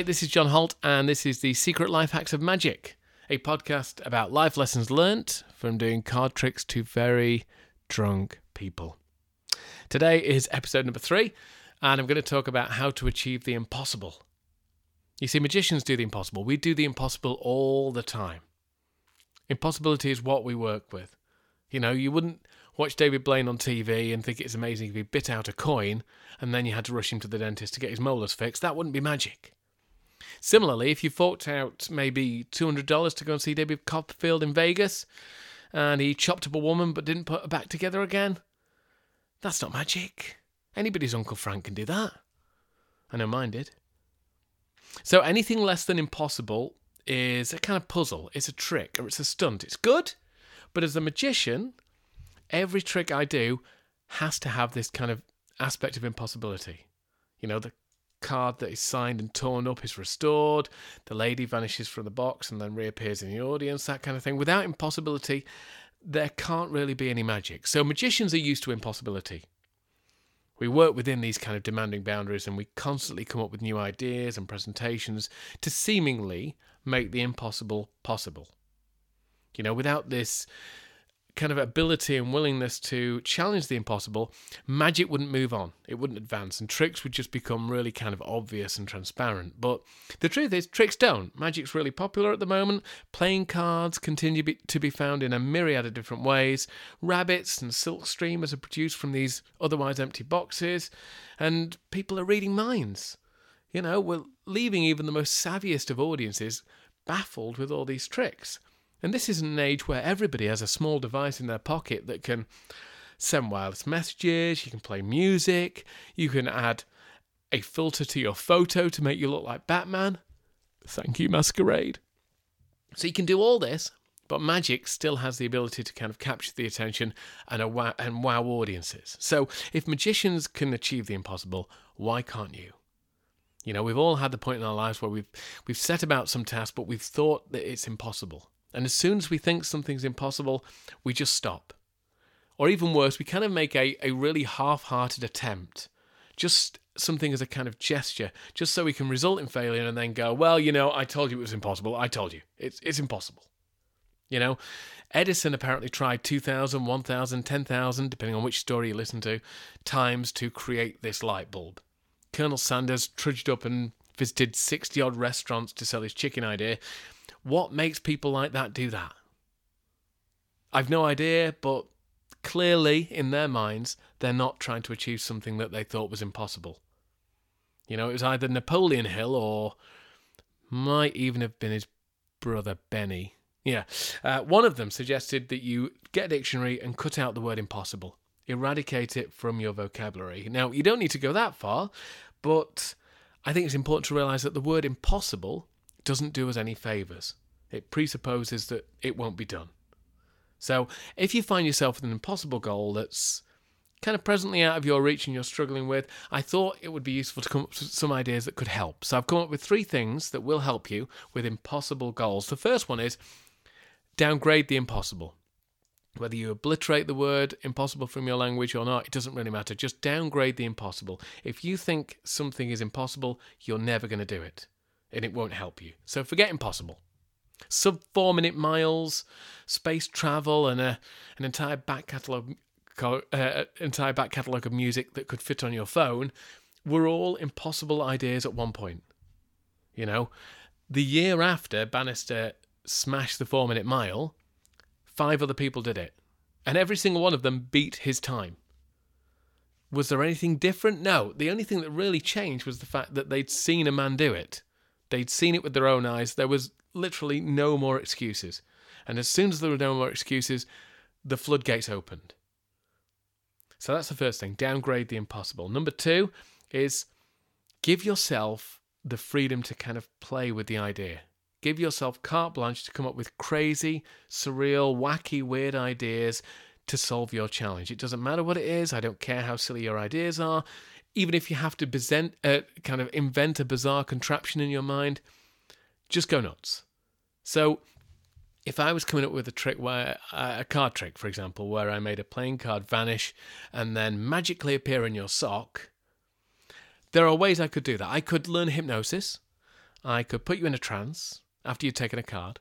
Hi, this is John Holt, and this is the Secret Life Hacks of Magic, a podcast about life lessons learnt from doing card tricks to very drunk people. Today is episode number three, and I'm going to talk about how to achieve the impossible. You see, magicians do the impossible. We do the impossible all the time. Impossibility is what we work with. You know, you wouldn't watch David Blaine on TV and think it's amazing if he bit out a coin and then you had to rush him to the dentist to get his molars fixed. That wouldn't be magic. Similarly, if you forked out maybe $200 to go and see David Copperfield in Vegas and he chopped up a woman but didn't put her back together again, that's not magic. Anybody's Uncle Frank can do that. I know mine did. So anything less than impossible is a kind of puzzle, it's a trick, or it's a stunt. It's good, but as a magician, every trick I do has to have this kind of aspect of impossibility. You know, the card that is signed and torn up is restored, the lady vanishes from the box and then reappears in the audience, that kind of thing. Without impossibility, there can't really be any magic. So magicians are used to impossibility. We work within these kind of demanding boundaries and we constantly come up with new ideas and presentations to seemingly make the impossible possible. You know, without this kind of ability and willingness to challenge the impossible, magic wouldn't move on. It wouldn't advance, and tricks would just become really kind of obvious and transparent. But the truth is, tricks don't. Magic's really popular at the moment. Playing cards continue to be found in a myriad of different ways. Rabbits and silk streamers are produced from these otherwise empty boxes, and people are reading minds. You know, we're leaving even the most savviest of audiences baffled with all these tricks. And this is an age where everybody has a small device in their pocket that can send wireless messages, you can play music, you can add a filter to your photo to make you look like Batman. Thank you, Masquerade. So you can do all this, but magic still has the ability to kind of capture the attention and, wow, and wow audiences. So if magicians can achieve the impossible, why can't you? You know, we've all had the point in our lives where we've we've set about some task, but we've thought that it's impossible. And as soon as we think something's impossible, we just stop. Or even worse, we kind of make a, a really half hearted attempt. Just something as a kind of gesture, just so we can result in failure and then go, well, you know, I told you it was impossible. I told you. It's, it's impossible. You know, Edison apparently tried 2,000, 1,000, 10,000, depending on which story you listen to, times to create this light bulb. Colonel Sanders trudged up and visited 60 odd restaurants to sell his chicken idea. What makes people like that do that? I've no idea, but clearly in their minds, they're not trying to achieve something that they thought was impossible. You know, it was either Napoleon Hill or might even have been his brother Benny. Yeah, uh, one of them suggested that you get a dictionary and cut out the word impossible, eradicate it from your vocabulary. Now, you don't need to go that far, but I think it's important to realize that the word impossible doesn't do us any favours. It presupposes that it won't be done. So, if you find yourself with an impossible goal that's kind of presently out of your reach and you're struggling with, I thought it would be useful to come up with some ideas that could help. So, I've come up with three things that will help you with impossible goals. The first one is downgrade the impossible. Whether you obliterate the word impossible from your language or not, it doesn't really matter. Just downgrade the impossible. If you think something is impossible, you're never going to do it and it won't help you. So forget impossible. Sub four minute miles, space travel, and a, an entire back catalogue, uh, entire back catalogue of music that could fit on your phone were all impossible ideas at one point. You know, the year after Bannister smashed the four minute mile, five other people did it, and every single one of them beat his time. Was there anything different? No. The only thing that really changed was the fact that they'd seen a man do it. They'd seen it with their own eyes. There was literally no more excuses. And as soon as there were no more excuses, the floodgates opened. So that's the first thing downgrade the impossible. Number two is give yourself the freedom to kind of play with the idea. Give yourself carte blanche to come up with crazy, surreal, wacky, weird ideas to solve your challenge. It doesn't matter what it is. I don't care how silly your ideas are even if you have to present, uh, kind of invent a bizarre contraption in your mind, just go nuts. So, if I was coming up with a trick where uh, a card trick, for example, where I made a playing card vanish and then magically appear in your sock, there are ways I could do that. I could learn hypnosis. I could put you in a trance after you'd taken a card,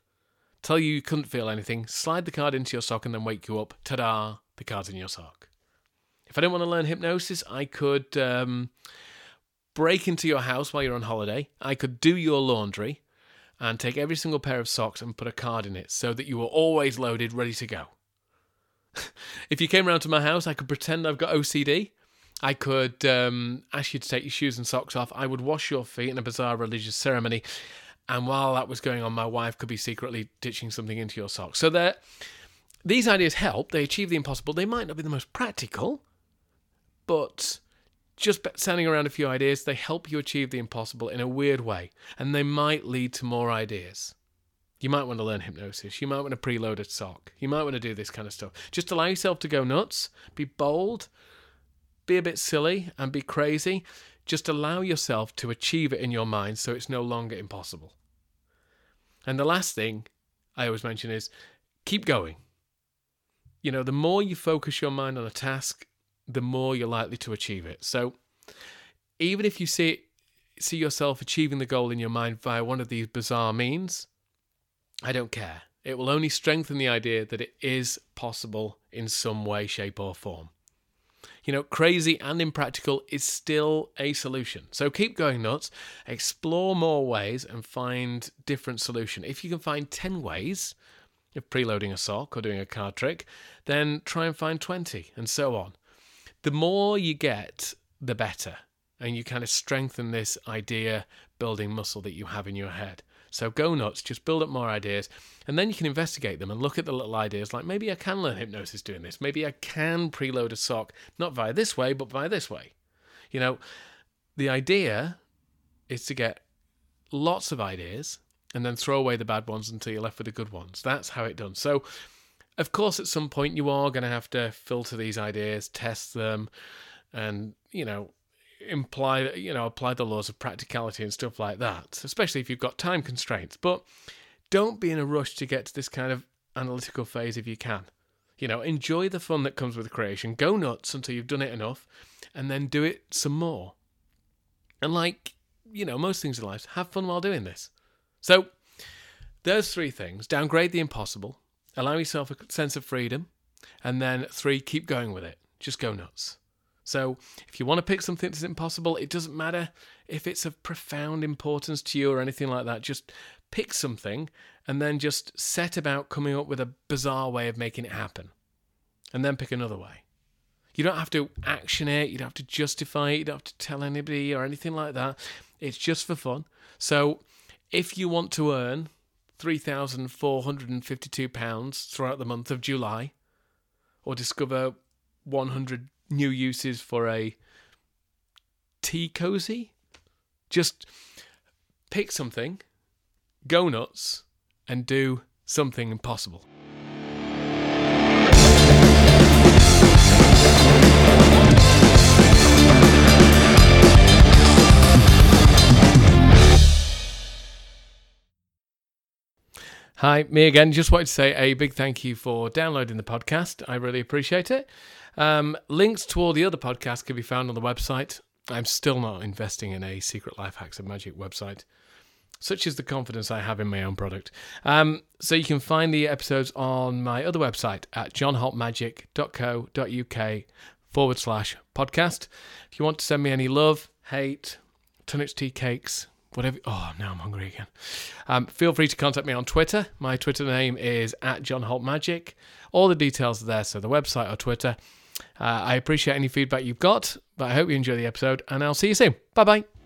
tell you you couldn't feel anything, slide the card into your sock, and then wake you up. Ta da! The card's in your sock. If I didn't want to learn hypnosis, I could um, break into your house while you're on holiday. I could do your laundry and take every single pair of socks and put a card in it so that you were always loaded, ready to go. if you came round to my house, I could pretend I've got OCD. I could um, ask you to take your shoes and socks off. I would wash your feet in a bizarre religious ceremony. And while that was going on, my wife could be secretly ditching something into your socks. So that these ideas help. They achieve the impossible. They might not be the most practical, but just sounding around a few ideas, they help you achieve the impossible in a weird way. And they might lead to more ideas. You might want to learn hypnosis. You might want to preload a sock. You might want to do this kind of stuff. Just allow yourself to go nuts, be bold, be a bit silly, and be crazy. Just allow yourself to achieve it in your mind so it's no longer impossible. And the last thing I always mention is keep going. You know, the more you focus your mind on a task, the more you're likely to achieve it. So even if you see see yourself achieving the goal in your mind via one of these bizarre means, I don't care. It will only strengthen the idea that it is possible in some way, shape, or form. You know, crazy and impractical is still a solution. So keep going nuts, explore more ways, and find different solution. If you can find 10 ways of preloading a sock or doing a card trick, then try and find 20, and so on. The more you get, the better. And you kind of strengthen this idea building muscle that you have in your head. So go nuts, just build up more ideas, and then you can investigate them and look at the little ideas like maybe I can learn hypnosis doing this. Maybe I can preload a sock, not via this way, but via this way. You know, the idea is to get lots of ideas and then throw away the bad ones until you're left with the good ones. That's how it done. So, of course, at some point you are going to have to filter these ideas, test them, and, you know, imply you know apply the laws of practicality and stuff like that especially if you've got time constraints. But don't be in a rush to get to this kind of analytical phase if you can. You know enjoy the fun that comes with creation. Go nuts until you've done it enough and then do it some more. And like you know most things in life have fun while doing this. So those three things. Downgrade the impossible allow yourself a sense of freedom and then three keep going with it just go nuts so, if you want to pick something that's impossible, it doesn't matter if it's of profound importance to you or anything like that. Just pick something and then just set about coming up with a bizarre way of making it happen. And then pick another way. You don't have to action it, you don't have to justify it, you don't have to tell anybody or anything like that. It's just for fun. So, if you want to earn £3,452 throughout the month of July, or discover 100 new uses for a tea cozy. Just pick something, go nuts, and do something impossible. Hi, me again. Just wanted to say a big thank you for downloading the podcast. I really appreciate it. Um, links to all the other podcasts can be found on the website. I'm still not investing in a Secret Life Hacks of Magic website. Such is the confidence I have in my own product. Um, so you can find the episodes on my other website at johnholtmagic.co.uk forward slash podcast. If you want to send me any love, hate, Tunnock's tea cakes, whatever. Oh, now I'm hungry again. Um, feel free to contact me on Twitter. My Twitter name is at John Holt Magic. All the details are there, so the website or Twitter. Uh, I appreciate any feedback you've got, but I hope you enjoy the episode, and I'll see you soon. Bye bye.